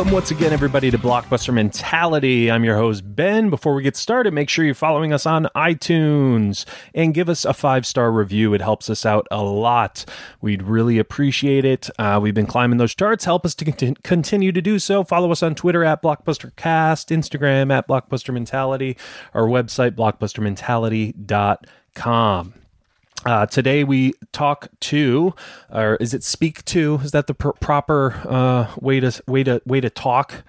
Welcome once again, everybody, to Blockbuster Mentality. I'm your host, Ben. Before we get started, make sure you're following us on iTunes and give us a five star review. It helps us out a lot. We'd really appreciate it. Uh, we've been climbing those charts. Help us to conti- continue to do so. Follow us on Twitter at BlockbusterCast, Instagram at Blockbuster Mentality, our website, blockbustermentality.com. Uh, today we talk to, or is it speak to? Is that the pr- proper uh, way to way to way to talk?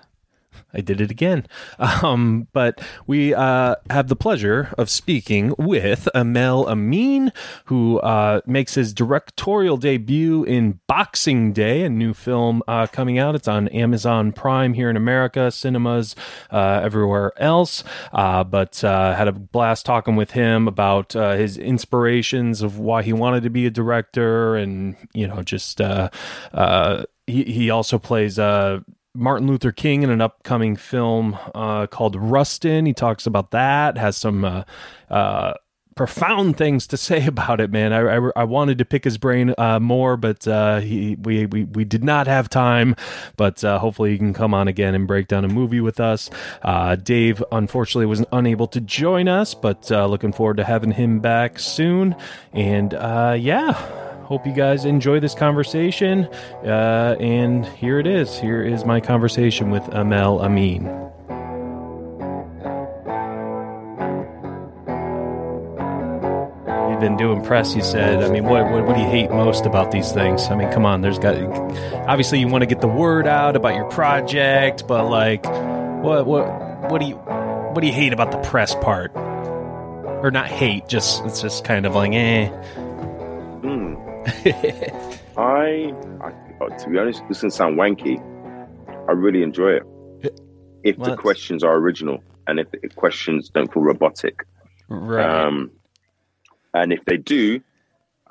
I did it again. Um, but we uh, have the pleasure of speaking with Aml Ameen, who uh, makes his directorial debut in Boxing Day, a new film uh, coming out. It's on Amazon Prime here in America, cinemas uh, everywhere else. Uh, but uh, had a blast talking with him about his inspirations of why he wanted to be a director, and you know, just he he also plays Martin Luther King in an upcoming film uh, called Rustin. He talks about that, has some uh, uh, profound things to say about it, man. I, I, I wanted to pick his brain uh, more, but uh, he, we, we, we did not have time. But uh, hopefully, he can come on again and break down a movie with us. Dave, unfortunately, was unable to join us, but looking forward to having him back soon. And yeah Hope you guys enjoy this conversation. Uh, and here it is. Here is my conversation with Aml Ameen. You've been doing press, you said. I mean, what, what, what do you hate most about these things? I mean, come on. There's got obviously you want to get the word out about your project, but like, what what what do you what do you hate about the press part? Or not hate, just it's just kind of like eh. I, I, oh, to be honest, this doesn't sound wanky. I really enjoy it. If the questions are original and if the questions don't feel robotic. Right. Um, and if they do,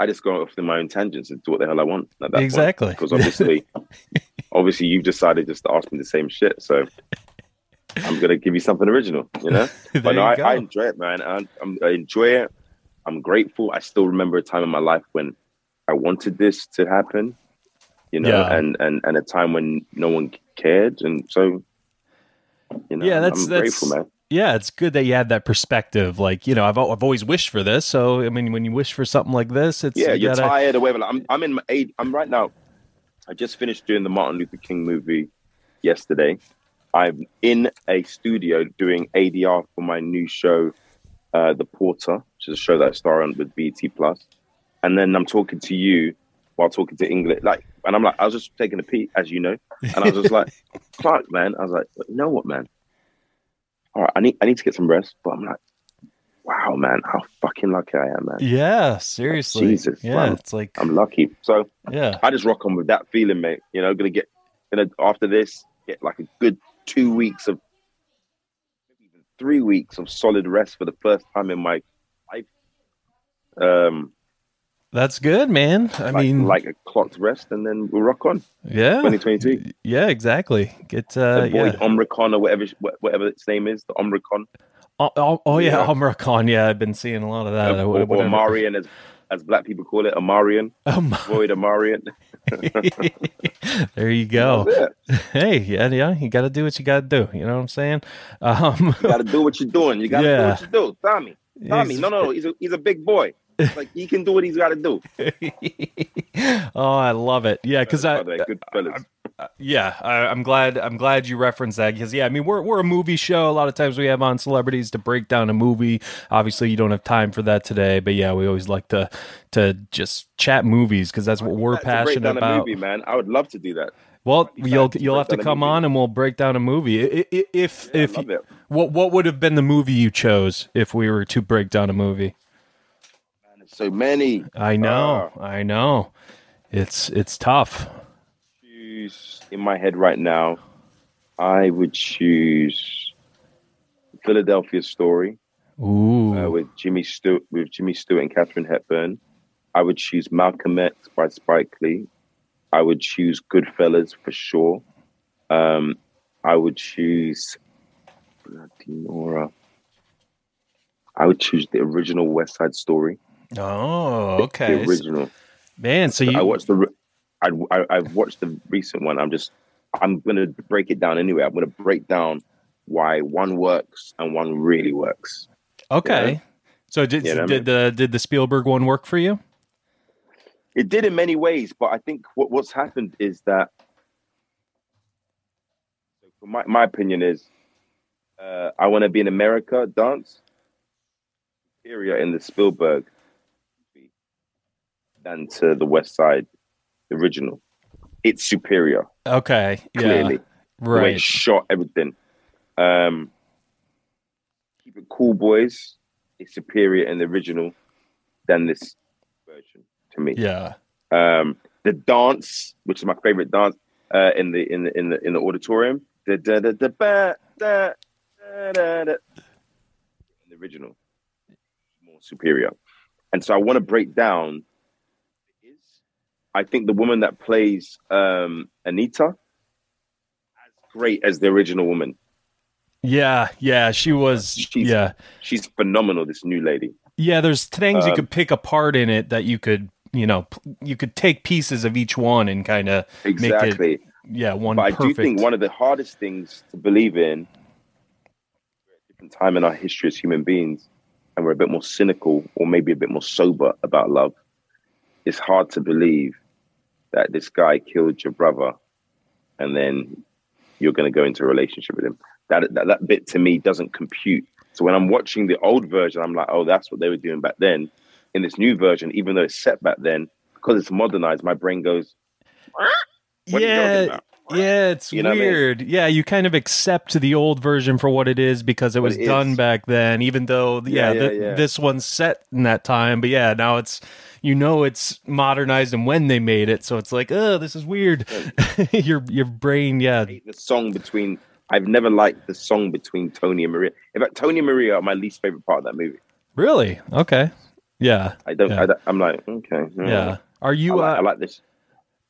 I just go off in my own tangents and do what the hell I want. exactly. Because obviously, obviously, you've decided just to ask me the same shit. So I'm gonna give you something original, you know. but no, I, I, enjoy it, man. I, I enjoy it. I'm grateful. I still remember a time in my life when I wanted this to happen, you know, yeah. and, and, and a time when no one cared. And so, you know, yeah, that's, I'm that's, grateful, man. Yeah, it's good that you had that perspective. Like, you know, I've I've always wished for this. So, I mean, when you wish for something like this, it's yeah, you are tired or whatever. I'm I'm in my eight. I'm right now. I just finished doing the Martin Luther King movie yesterday. I'm in a studio doing ADR for my new show, uh, The Porter, which is a show that I star on with BT Plus and then I'm talking to you while talking to English, like, and I'm like, I was just taking a pee, as you know, and I was just like, Clark, man, I was like, you know what, man? All right, I need I need to get some rest, but I'm like, wow, man, how fucking lucky I am, man. Yeah, seriously. Jesus, yeah, man. it's like I'm lucky. So yeah, I just rock on with that feeling, mate. You know, gonna get gonna after this get like a good two weeks of three weeks of solid rest for the first time in my life. Um, that's good, man. I like, mean, like a clocked rest, and then we'll rock on. Yeah, 2022. Yeah, exactly. Get uh, boy yeah. Omricon or whatever whatever its name is, the Omricon. Oh, oh, oh yeah, yeah, Omricon. Yeah, I've been seeing a lot of that. Uh, or, or Marian, as as black people call it, Amarian. Um, Void Amarian. there you go. Hey, yeah, yeah. You got to do what you got to do. You know what I'm saying? Um, you got to do what you're doing. You got to yeah. do what you do. Tommy. Tommy. No, no, no. He's a he's a big boy like he can do what he's got to do. oh, I love it. Yeah, because I. I, yeah, I, am glad. I'm glad you referenced that because yeah, I mean we're we're a movie show. A lot of times we have on celebrities to break down a movie. Obviously, you don't have time for that today, but yeah, we always like to to just chat movies because that's what we're passionate about. movie, man, I would love to do that. Well, you'll you'll have to come on and we'll break down a movie. If yeah, if what what would have been the movie you chose if we were to break down a movie? So many. I know, uh, I know. It's it's tough. Choose in my head right now. I would choose Philadelphia Story. Ooh, uh, with Jimmy Stewart, with Jimmy Stewart and Katharine Hepburn. I would choose Malcolm X by Spike Lee. I would choose Goodfellas for sure. Um, I would choose Nora. I would choose the original West Side Story. Oh, okay. The original. Man, so you I watched the I, I have watched the recent one. I'm just I'm going to break it down anyway. I'm going to break down why one works and one really works. Okay. Yeah. So did you know did I mean? the did the Spielberg one work for you? It did in many ways, but I think what, what's happened is that, my my opinion is, uh, I want to be in America dance superior in the Spielberg than to the West Side original. It's superior. Okay. Clearly. Yeah. Right. shot everything. Um, Keep It Cool Boys It's superior in the original than this version to me. Yeah. Um, the dance, which is my favorite dance, uh, in the in the in the in the auditorium, the da da da ba da da da da. The original, more superior, and so I want to break down. I think the woman that plays um, Anita as great as the original woman. Yeah, yeah, she was. She's, yeah, she's phenomenal. This new lady. Yeah, there's things um, you could pick apart in it that you could, you know, you could take pieces of each one and kind of exactly. Make it, yeah, one. But perfect. I do think one of the hardest things to believe in, different time in our history as human beings, and we're a bit more cynical or maybe a bit more sober about love. It's hard to believe that this guy killed your brother, and then you're going to go into a relationship with him that, that that bit to me doesn't compute. So when I'm watching the old version, I'm like, oh, that's what they were doing back then. In this new version, even though it's set back then, because it's modernized, my brain goes, yeah, yeah, it's you know weird. I mean? Yeah, you kind of accept the old version for what it is because it was it done back then, even though yeah, yeah, yeah, this one's set in that time. But yeah, now it's you know it's modernized and when they made it, so it's like, oh, this is weird. your your brain, yeah. the song between I've never liked the song between Tony and Maria. In fact, Tony and Maria are my least favorite part of that movie. Really? Okay. Yeah. I don't. Yeah. I, am like, okay. Yeah. Are you? I like, uh, I like this.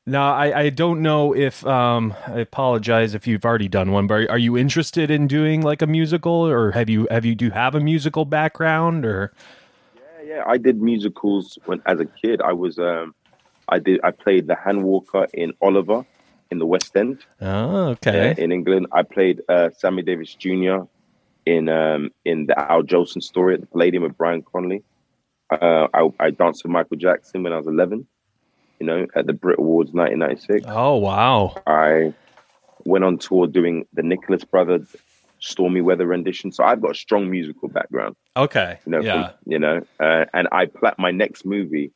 No, I, I don't know if um I apologize if you've already done one, but are, are, you interested in doing like a musical or have you have you do you have a musical background or Yeah, yeah, I did musicals when as a kid. I was um I did I played the hand walker in Oliver in the West End. Oh, okay. In England, I played uh, Sammy Davis Jr. in um, in the Al Jolson story at the Palladium with Brian Conley. Uh, I, I, danced with Michael Jackson when I was 11. You know, at the Brit Awards 1996. Oh wow! I went on tour doing the Nicholas Brothers Stormy Weather rendition. So I've got a strong musical background. Okay. You know, yeah. From, you know, uh, and I pla- my next movie,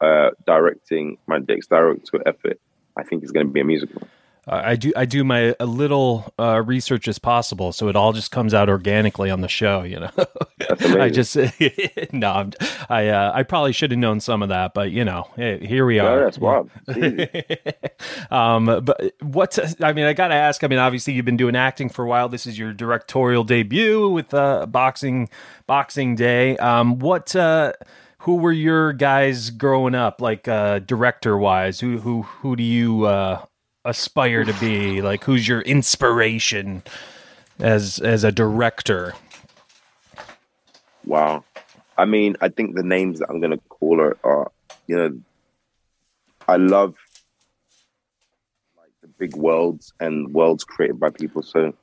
uh, directing my next director effort I think is going to be a musical. I do I do my a little uh, research as possible, so it all just comes out organically on the show. You know, I just no, I'm, i uh, I probably should have known some of that, but you know, hey, here we are. That's wild. um, but what I mean, I got to ask. I mean, obviously, you've been doing acting for a while. This is your directorial debut with uh, boxing Boxing Day. Um, what uh, who were your guys growing up, like uh, director wise? Who who who do you uh, aspire to be? Like, who's your inspiration as as a director? Wow, I mean, I think the names that I'm going to call are, are, you know, I love like the big worlds and worlds created by people. So,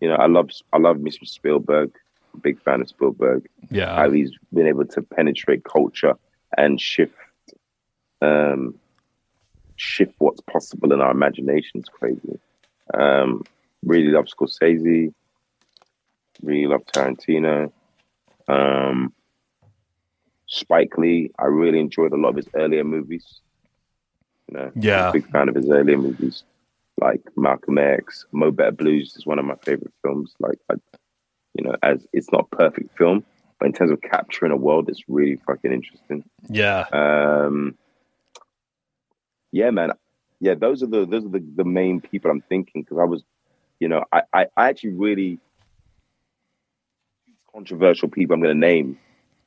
you know, I love I love Mr. Spielberg big fan of Spielberg. Yeah, how he's been able to penetrate culture and shift, um, shift what's possible in our imaginations crazy. Um, really love Scorsese. Really love Tarantino. Um, Spike Lee. I really enjoyed a lot of his earlier movies. You know, yeah, big fan of his earlier movies, like Malcolm X. Mo Better Blues is one of my favorite films. Like I, you know, as it's not a perfect film, but in terms of capturing a world, it's really fucking interesting. Yeah. Um, yeah, man. Yeah, those are the those are the, the main people I'm thinking because I was, you know, I, I, I actually really controversial people I'm going to name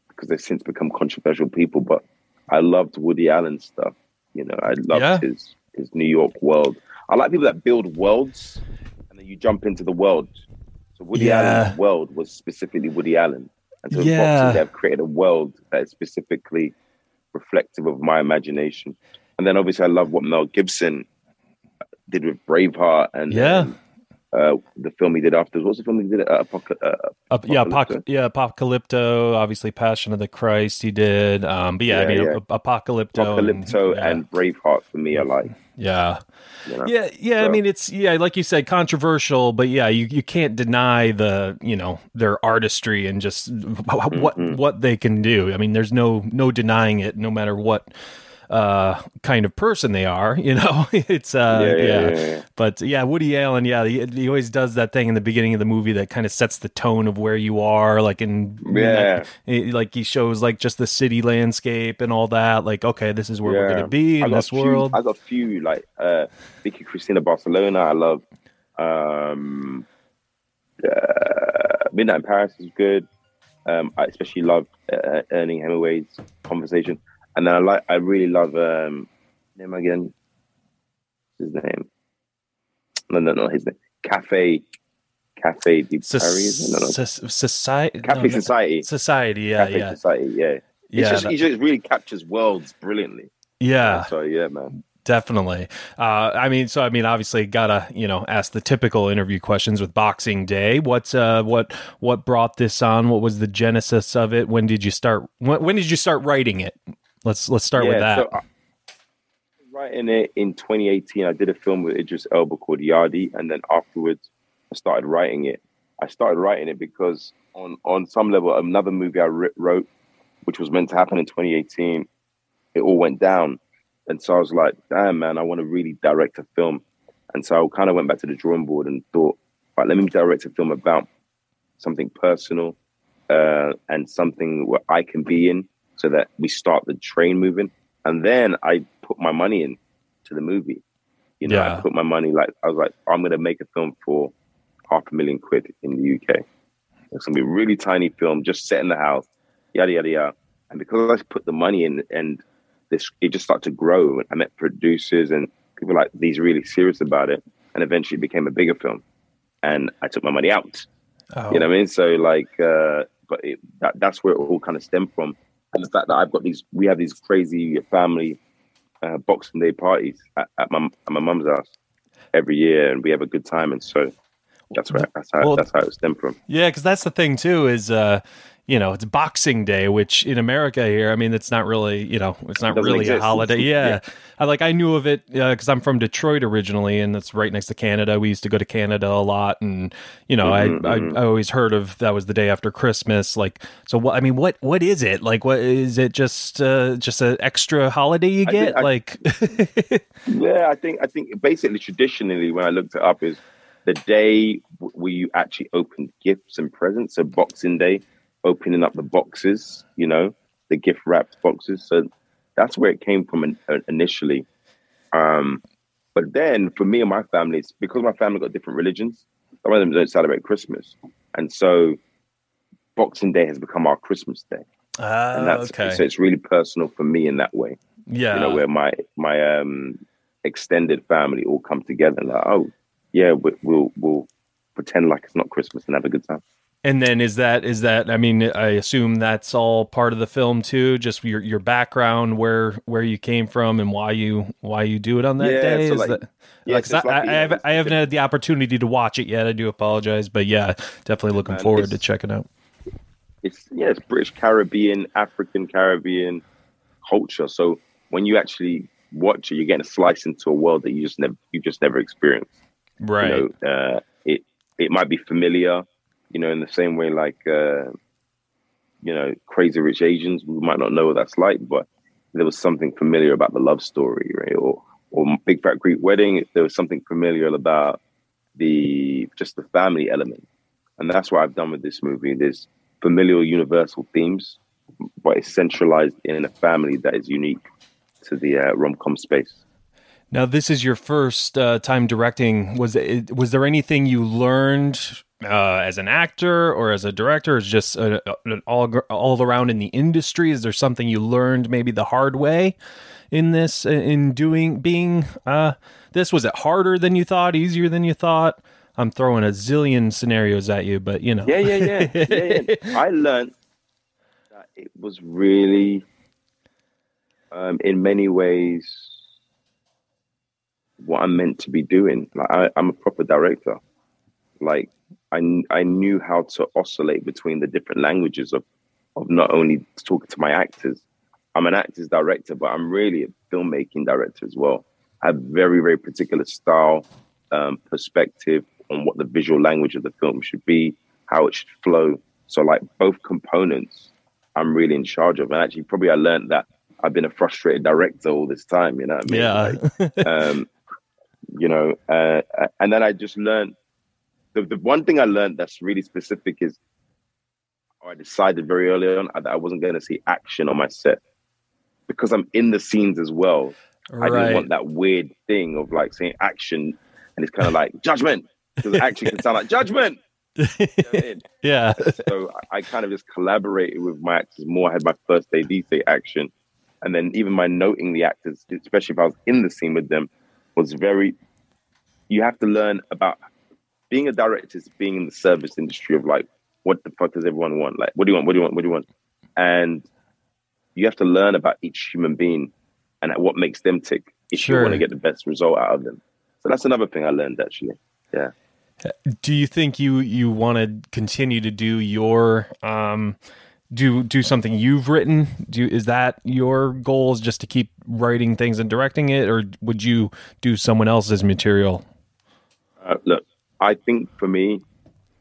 because they've since become controversial people. But I loved Woody Allen stuff. You know, I loved yeah. his his New York world. I like people that build worlds and then you jump into the world. So Woody yeah. Allen's world was specifically Woody Allen. And so yeah. boxing, they've created a world that is specifically reflective of my imagination. And then obviously I love what Mel Gibson did with Braveheart and Yeah. um, uh, the film he did afterwards. What's the film he did? Uh, uh, Uh, yeah, Apoc- Apocalypto. yeah, Apocalypto, obviously Passion of the Christ he did. Um, but yeah, I mean yeah. Ap- Apocalypto, and- yeah, and Braveheart for me are like, yeah. you know, Yeah, yeah. I mean, it's yeah, like you said, controversial, but yeah, you, you can't deny the you know their artistry and just what Mhm. what they can do. I mean, there's no no denying it, no matter what uh kind of person they are. You know, it's uh yeah, yeah, yeah, yeah. But yeah, Woody Allen, yeah, he, he always does that thing in the beginning of the movie that kind of sets the tone of where you are, like in Yeah. he- like he shows like just the city landscape and all that. Like, okay, this is where we're gonna be in this few- world. I got a few like uh, Vicky Cristina Barcelona. I love um, uh, Midnight in Paris is good. Um, I especially love uh, Ernie Hemingway's conversation, and then I like I really love um, name again. What's his name? No, no, no, his name. Cafe, Cafe de Paris. is it? No, no. Society, Cafe Society. society, yeah, Cafe yeah, Society. Yeah. It's yeah, just, that- he just really captures worlds brilliantly. yeah. So yeah, man. Definitely. Uh, I mean, so I mean, obviously, gotta you know ask the typical interview questions with Boxing Day. What's uh, what what brought this on? What was the genesis of it? When did you start? When, when did you start writing it? Let's let's start with that. So I, writing it in 2018, I did a film with Idris Elba called Yardie, and then afterwards, I started writing it. I started writing it because on on some level, another movie I wrote, which was meant to happen in 2018, it all went down, and so I was like, damn man, I want to really direct a film, and so I kind of went back to the drawing board and thought, right, let me direct a film about something personal uh, and something where I can be in, so that we start the train moving and then I put my money in to the movie. You know, Yeah. I put my money like I was like, I'm gonna make a film for half a million quid in the UK. It's gonna be a really tiny film, just set in the house, yada yada yada. And because I put the money in, and this it just started to grow. And I met producers and people like these really serious about it, and eventually it became a bigger film. And I took my money out. Oh, You know what I mean? So like, uh, but it, that that's where it all kind of stemmed from, and the fact that I've got these, we have these crazy family uh, Boxing Day parties at, at my at my mum's house every year, and we have a good time, and so that's where that's how Well- that's how it stemmed from. Yeah, because that's the thing too. Is uh, you know, it's Boxing Day, which in America here, I mean, it's not really, you know, it's not really a holiday. Yeah, Yeah. I like I knew of it because I'm from Detroit originally, and it's right next to Canada. We used to go to Canada a lot, and you know, Mhm, I, mhm. I I always heard of that was the day after Christmas. Like, so what? I mean, what what is it? Like, what is it? Just uh, just an extra holiday you get? think- I- like, Yeah, I think I think basically traditionally when I looked it up is the day where you actually open gifts and presents. So Boxing Day, opening up the boxes, you know, the gift wrapped boxes. So that's where it came from in, uh, initially. Um, but then for me and my family, it's because my family got different religions. Some of them don't celebrate Christmas, and so Boxing Day has become our Christmas day, and Ah, that's okay, so it's really personal for me in that way yeah, you know, where my my um extended family all come together and like, oh yeah, we, we'll we'll pretend like it's not Christmas and have a good time. And then is that is that I mean I assume that's all part of the film too, just your your background, where where you came from, and why you why you do it on that Yeah, day. so Is like- that, Yeah, like, I, like, I, have, I haven't had the opportunity to watch it yet. I do apologize, but yeah, definitely looking Man, forward to checking out. It's yeah, it's British Caribbean, African Caribbean culture. So when you actually watch it, you're getting a slice into a world that you just never you just never experienced. Right. You know, uh, it it might be familiar, you know, in the same way like uh, you know, Crazy Rich Asians. We might not know what that's like, but there was something familiar about the love story, right? Or or Big Fat Greek Wedding. There was something familiar about the just the family element, and that's what I've done with this movie. There's familial, universal themes, but it's centralized in a family that is unique to the uh, rom com space. Now, this is your first uh, time directing. Was it, was there anything you learned uh, as an actor or as a director? Is just uh, an all all around in the industry? Is there something you learned maybe the hard way in this in doing being uh, this? Was it harder than you thought? Easier than you thought? I'm throwing a zillion scenarios at you, but you know. Yeah, yeah, yeah. yeah, yeah. I learned that it was really, um, in many ways, what I'm meant to be doing. Like I, I'm a proper director. Like I, I knew how to oscillate between the different languages of, of not only talking to my actors. I'm an actor's director, but I'm really a filmmaking director as well. I have very, very particular style, um, perspective on what the visual language of the film should be, how it should flow. So, like both components, I'm really in charge of. And actually, probably I learned that I've been a frustrated director all this time. You know, I mean? yeah. Like, um, you know, uh, and then I just learned the, the one thing I learned that's really specific is I decided very early on that I wasn't going to see action on my set because I'm in the scenes as well. Right. I didn't want that weird thing of like saying action and it's kind of like judgment because action can sound like judgment. You know I mean? yeah. so I kind of just collaborated with my actors more. I had my first AD say action. And then even my noting the actors, especially if I was in the scene with them, was very you have to learn about being a director is being in the service industry of like, what the fuck does everyone want? Like, what do you want? What do you want? What do you want? And you have to learn about each human being and what makes them tick if sure. you want to get the best result out of them. So that's another thing I learned actually. Yeah. Do you think you you want to continue to do your um do do something you've written? Do is that your goal is just to keep writing things and directing it or would you do someone else's material? Uh, look, I think for me,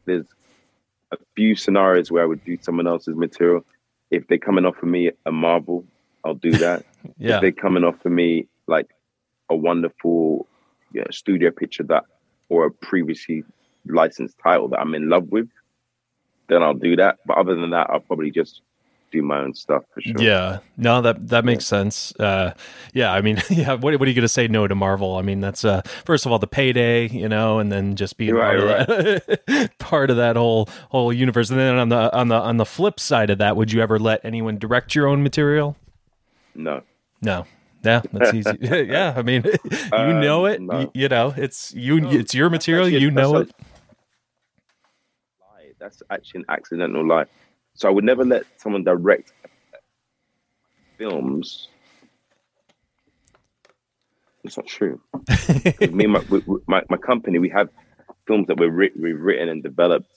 there's a few scenarios where I would do someone else's material. If they're coming off of me a Marvel, I'll do that. yeah. If they're coming off of me like a wonderful you know, studio picture that or a previously licensed title that I'm in love with, then I'll do that. But other than that, I'll probably just do my own stuff for sure. Yeah, no, that that makes yeah. sense. Uh, yeah, I mean, yeah, what, what are you going to say no to Marvel? I mean, that's uh, first of all the payday, you know, and then just being right, part, right. Of that, part of that whole whole universe. And then on the on the on the flip side of that, would you ever let anyone direct your own material? No, no. Yeah, that's easy. yeah, I mean, you um, know it. No. You, you, know, it's you. No, it's your material. You know it. Lie. That's actually an accidental lie. So I would never let someone direct films. It's not true. me and my, my, my company, we have films that we're we've written and developed.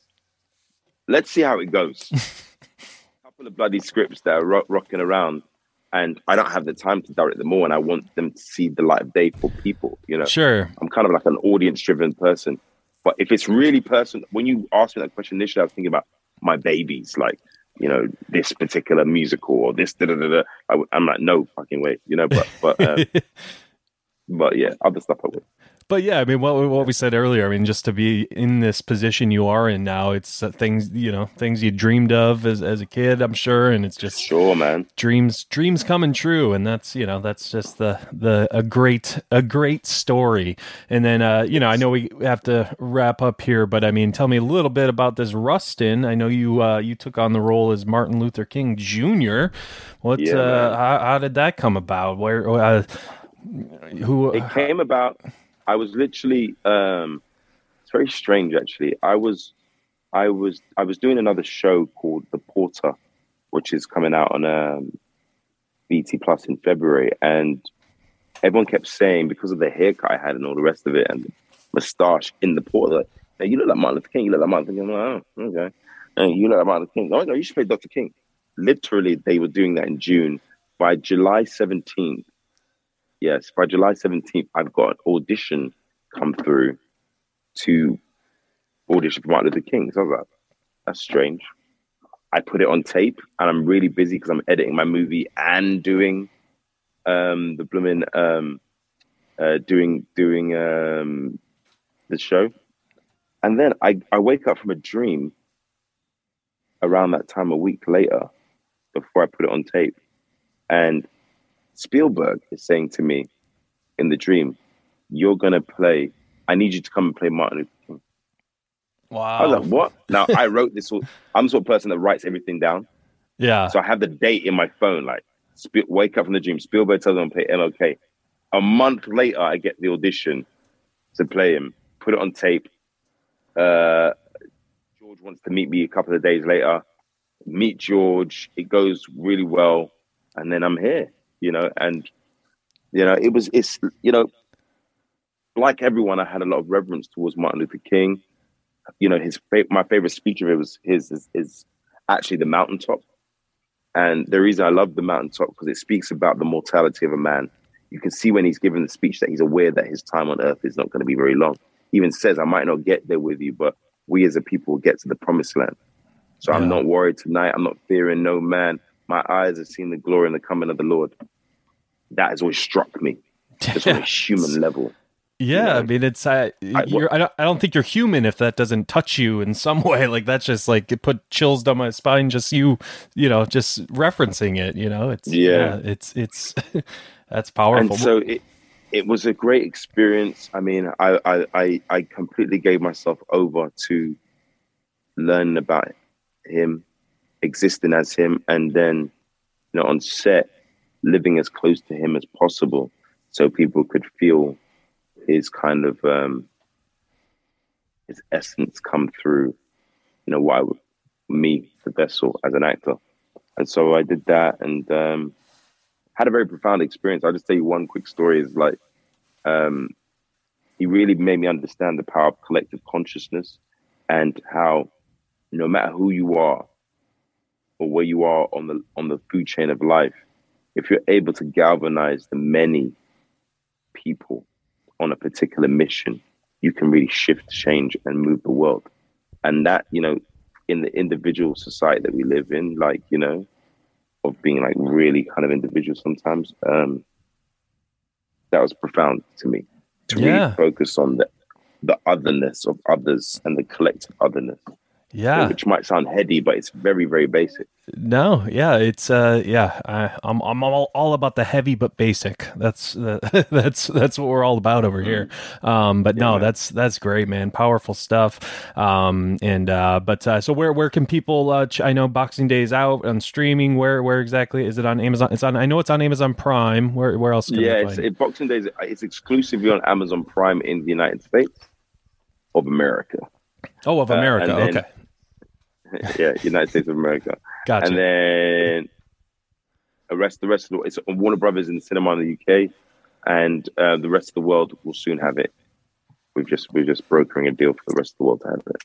Let's see how it goes. A couple of bloody scripts that are ro- rocking around, and I don't have the time to direct them all, and I want them to see the light of day for people. You know, sure. I'm kind of like an audience-driven person, but if it's really personal, when you asked me that question initially, I was thinking about my babies, like you know, this particular musical or this, da, da, da, da. I, am like, no fucking way, you know, but, but, um, but yeah, other stuff I would but yeah, I mean, what what we said earlier. I mean, just to be in this position you are in now, it's uh, things you know, things you dreamed of as as a kid. I'm sure, and it's just sure, man. Dreams dreams coming true, and that's you know, that's just the the a great a great story. And then uh, you know, I know we have to wrap up here, but I mean, tell me a little bit about this Rustin. I know you uh, you took on the role as Martin Luther King Jr. What yeah, uh, how, how, did that come about? Where uh, who it came about I was literally um, it's very strange actually. I was I was I was doing another show called The Porter, which is coming out on um, BT Plus in February, and everyone kept saying because of the haircut I had and all the rest of it and moustache in the Porter, hey, you look like Martin Luther King. You look like Martin Luther King. I'm like, oh, okay. And you look like Martin Luther King. Oh no, you should play Dr. King. Literally, they were doing that in June. By July 17th, yes, by July 17th, I've got an audition come through to audition for Martin Luther King. So I was like, that's strange. I put it on tape and I'm really busy because I'm editing my movie and doing um, the blooming um, uh, doing doing um, the show. And then I, I wake up from a dream around that time a week later before I put it on tape. And Spielberg is saying to me in the dream, You're gonna play, I need you to come and play Martin Luther King. Wow. I was like, What? Now I wrote this, I'm the sort of person that writes everything down. Yeah. So I have the date in my phone, like sp- wake up from the dream. Spielberg tells me to play MLK. A month later, I get the audition to play him, put it on tape. Uh, George wants to meet me a couple of days later. Meet George. It goes really well. And then I'm here you know, and you know, it was it's you know, like everyone, I had a lot of reverence towards Martin Luther King. You know, his my favorite speech of it was his is, is actually the mountaintop. And the reason I love the mountaintop because it speaks about the mortality of a man. You can see when he's giving the speech that he's aware that his time on earth is not going to be very long. He even says, I might not get there with you, but we as a people will get to the promised land. So yeah. I'm not worried tonight. I'm not fearing no man. My eyes have seen the glory and the coming of the Lord. That has always struck me just on a human level. Yeah, you know? I mean, it's uh, I, I, don't I don't think you're human if that doesn't touch you in some way. Like that's just like it put chills down my spine. Just you, you know, just referencing it. You know, it's yeah, yeah it's it's that's powerful. And so it it was a great experience. I mean, I I I, I completely gave myself over to learning about him, existing as him, and then you know on set living as close to him as possible, so people could feel his kind of um, his essence come through. You know, why me, the vessel, as an actor, and so I did that and um, had a very profound experience. I'll just tell you one quick story. Is like um, he really made me understand the power of collective consciousness and how no matter who you are or where you are on the on the food chain of life, if you're able to galvanize the many people on a particular mission, you can really shift, change, and move the world. And that, you know, in the individual society that we live in, like, you know, of being like really kind of individual sometimes, um, that was profound to me. To yeah. really focus on the the otherness of others and the collective otherness. Yeah. Which might sound heady, but it's very, very basic. No, yeah, it's uh yeah, I, I'm I'm all, all about the heavy but basic. That's uh, that's that's what we're all about over here. Mm-hmm. Um but yeah, no, man. that's that's great, man. Powerful stuff. Um and uh but uh so where where can people uh ch- I know Boxing Day is out on streaming. Where where exactly is it on Amazon? It's on I know it's on Amazon Prime. Where where else Yeah, it's, it, Boxing Day is it's exclusively on Amazon Prime in the United States of America. Oh, of uh, America. Uh, okay yeah, United States of America. Gotcha. And then the rest, the rest of the it's Warner Brothers in the cinema in the UK, and uh, the rest of the world will soon have it. We've just we're just brokering a deal for the rest of the world to have it.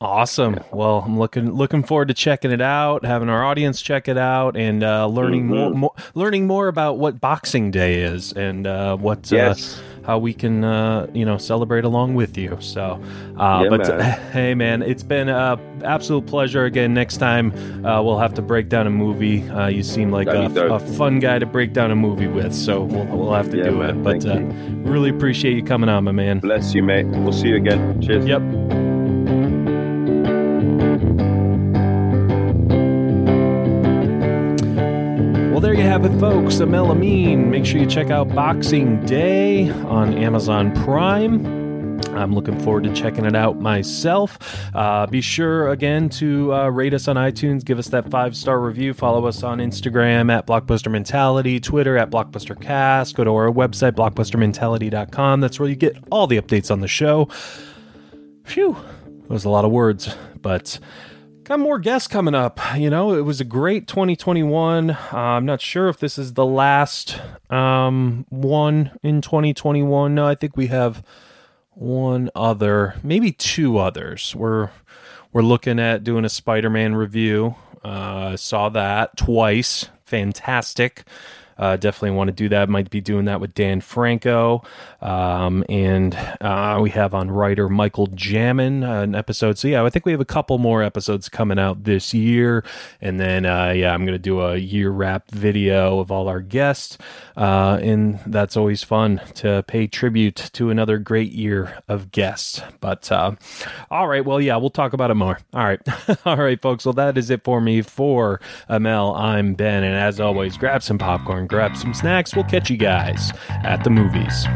Awesome. Yeah. Well, I'm looking looking forward to checking it out, having our audience check it out, and uh, learning mm-hmm. more, more, learning more about what Boxing Day is and uh, what uh, yes. uh, how we can uh, you know celebrate along with you. So, uh, yeah, but man. hey, man, it's been an absolute pleasure. Again, next time we'll have to break down a movie. you seem like a, a, fun guy to break down a movie with, so we'll, we'll have to yeah, do man. it. But really appreciate you coming on, my man. Bless you, mate. We'll see you again. Cheers. Yep. Well, there you have it, folks. Aml Ameen. Make sure you check out Boxing Day on Amazon Prime. I'm looking forward to checking it out myself. Uh, be sure again to uh, rate us on iTunes, give us that five star review, follow us on Instagram at Blockbuster Mentality, Twitter at Blockbuster Cast, go to our website, blockbustermentality.com. That's where you get all the updates on the show. Phew, that was a lot of words, but Got more guests coming up. You know, it was a great 2021. Uh, I'm not sure if this is the last um, one in 2021. No, I think we have one other, maybe two others. We're we're looking at doing a Spider-Man review. Uh, saw that twice. Fantastic. Uh, definitely want to do that. Might be doing that with Dan Franco. Um, and uh, we have on writer Michael Jamin uh, an episode. So, yeah, I think we have a couple more episodes coming out this year. And then, uh, yeah, I'm going to do a year wrap video of all our guests. Uh, and that's always fun to pay tribute to another great year of guests. But, uh, all right. Well, yeah, we'll talk about it more. All right. all right, folks. Well, that is it for me. For Aml, I'm Ben. And as always, grab some popcorn grab some snacks. We'll catch you guys at the movies.